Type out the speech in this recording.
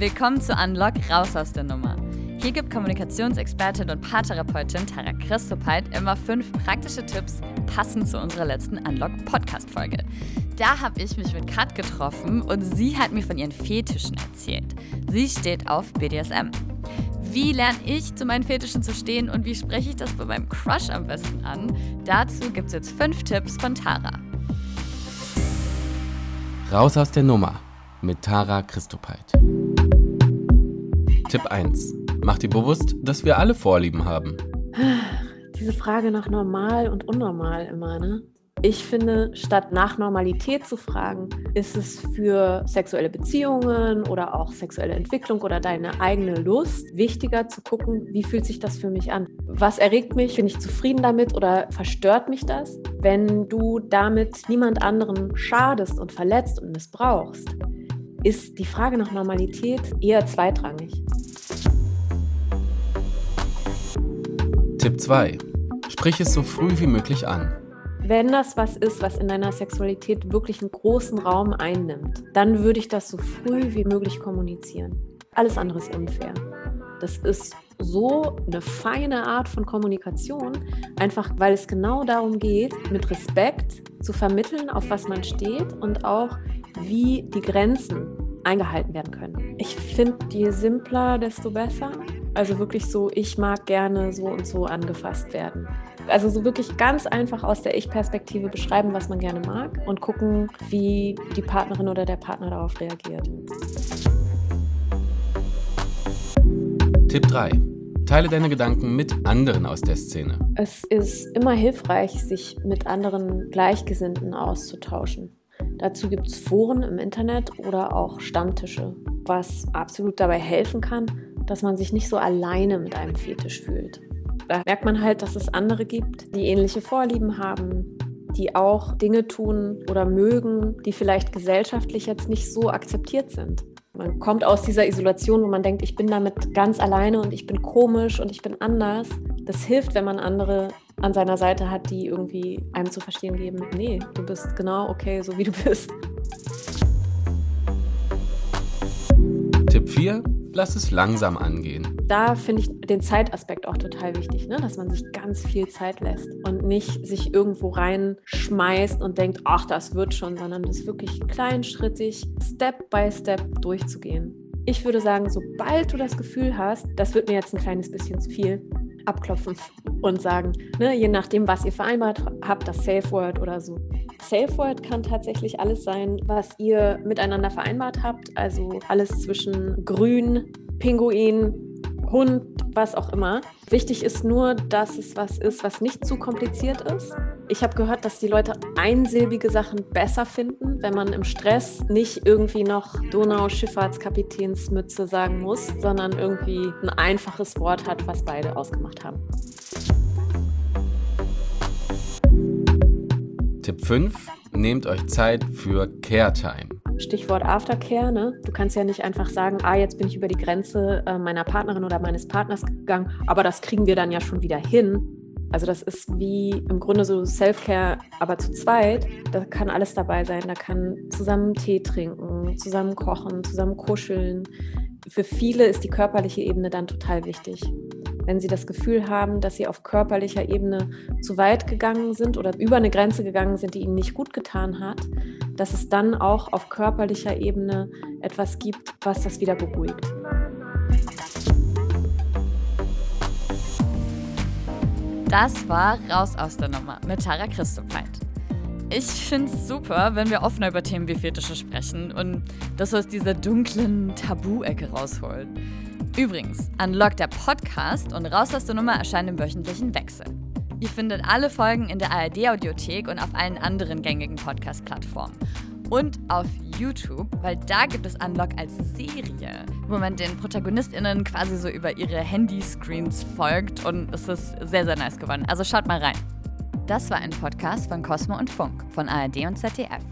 Willkommen zu Unlock Raus aus der Nummer. Hier gibt Kommunikationsexpertin und Paartherapeutin Tara Christopheit immer fünf praktische Tipps, passend zu unserer letzten Unlock-Podcast-Folge. Da habe ich mich mit Kat getroffen und sie hat mir von ihren Fetischen erzählt. Sie steht auf BDSM. Wie lerne ich zu meinen Fetischen zu stehen und wie spreche ich das bei meinem Crush am besten an? Dazu gibt es jetzt fünf Tipps von Tara. Raus aus der Nummer mit Tara Christopheit. Tipp 1. Mach dir bewusst, dass wir alle Vorlieben haben. Diese Frage nach normal und unnormal immer, ne? Ich finde, statt nach Normalität zu fragen, ist es für sexuelle Beziehungen oder auch sexuelle Entwicklung oder deine eigene Lust wichtiger zu gucken, wie fühlt sich das für mich an? Was erregt mich? Bin ich zufrieden damit oder verstört mich das? Wenn du damit niemand anderen schadest und verletzt und missbrauchst, ist die Frage nach Normalität eher zweitrangig. Tipp 2. Sprich es so früh wie möglich an. Wenn das was ist, was in deiner Sexualität wirklich einen großen Raum einnimmt, dann würde ich das so früh wie möglich kommunizieren. Alles andere ist unfair. Das ist so eine feine Art von Kommunikation, einfach weil es genau darum geht, mit Respekt zu vermitteln, auf was man steht und auch, wie die Grenzen eingehalten werden können. Ich finde, je simpler, desto besser. Also wirklich so, ich mag gerne so und so angefasst werden. Also so wirklich ganz einfach aus der Ich-Perspektive beschreiben, was man gerne mag und gucken, wie die Partnerin oder der Partner darauf reagiert. Tipp 3. Teile deine Gedanken mit anderen aus der Szene. Es ist immer hilfreich, sich mit anderen Gleichgesinnten auszutauschen. Dazu gibt es Foren im Internet oder auch Stammtische, was absolut dabei helfen kann, dass man sich nicht so alleine mit einem Fetisch fühlt. Da merkt man halt, dass es andere gibt, die ähnliche Vorlieben haben, die auch Dinge tun oder mögen, die vielleicht gesellschaftlich jetzt nicht so akzeptiert sind. Man kommt aus dieser Isolation, wo man denkt, ich bin damit ganz alleine und ich bin komisch und ich bin anders. Das hilft, wenn man andere an seiner Seite hat, die irgendwie einem zu verstehen geben, nee, du bist genau okay, so wie du bist. Tipp 4 lass es langsam angehen. Da finde ich den Zeitaspekt auch total wichtig, ne? dass man sich ganz viel Zeit lässt und nicht sich irgendwo reinschmeißt und denkt, ach, das wird schon, sondern das wirklich kleinschrittig, Step by Step durchzugehen. Ich würde sagen, sobald du das Gefühl hast, das wird mir jetzt ein kleines bisschen zu viel, abklopfen und sagen, ne, je nachdem, was ihr vereinbart habt, das Safe Word oder so. Safe Word kann tatsächlich alles sein, was ihr miteinander vereinbart habt, also alles zwischen Grün, Pinguin, Hund, was auch immer. Wichtig ist nur, dass es was ist, was nicht zu kompliziert ist. Ich habe gehört, dass die Leute einsilbige Sachen besser finden, wenn man im Stress nicht irgendwie noch Donau-Schifffahrtskapitänsmütze sagen muss, sondern irgendwie ein einfaches Wort hat, was beide ausgemacht haben. Tipp 5. Nehmt euch Zeit für Care Time. Stichwort Aftercare, ne? Du kannst ja nicht einfach sagen, ah, jetzt bin ich über die Grenze äh, meiner Partnerin oder meines Partners gegangen, aber das kriegen wir dann ja schon wieder hin. Also das ist wie im Grunde so Self-Care, aber zu zweit. Da kann alles dabei sein. Da kann zusammen Tee trinken, zusammen kochen, zusammen kuscheln. Für viele ist die körperliche Ebene dann total wichtig wenn sie das Gefühl haben, dass sie auf körperlicher Ebene zu weit gegangen sind oder über eine Grenze gegangen sind, die ihnen nicht gut getan hat, dass es dann auch auf körperlicher Ebene etwas gibt, was das wieder beruhigt. Das war Raus aus der Nummer mit Tara Christopheit. Ich finde es super, wenn wir offener über Themen wie Fetische sprechen und das aus dieser dunklen Tabu-Ecke rausholen. Übrigens, Unlock der Podcast und Raus aus der Nummer erscheinen im wöchentlichen Wechsel. Ihr findet alle Folgen in der ARD-Audiothek und auf allen anderen gängigen Podcast-Plattformen. Und auf YouTube, weil da gibt es Unlock als Serie, wo man den ProtagonistInnen quasi so über ihre Handyscreens folgt und es ist sehr, sehr nice geworden. Also schaut mal rein. Das war ein Podcast von Cosmo und Funk von ARD und ZDF.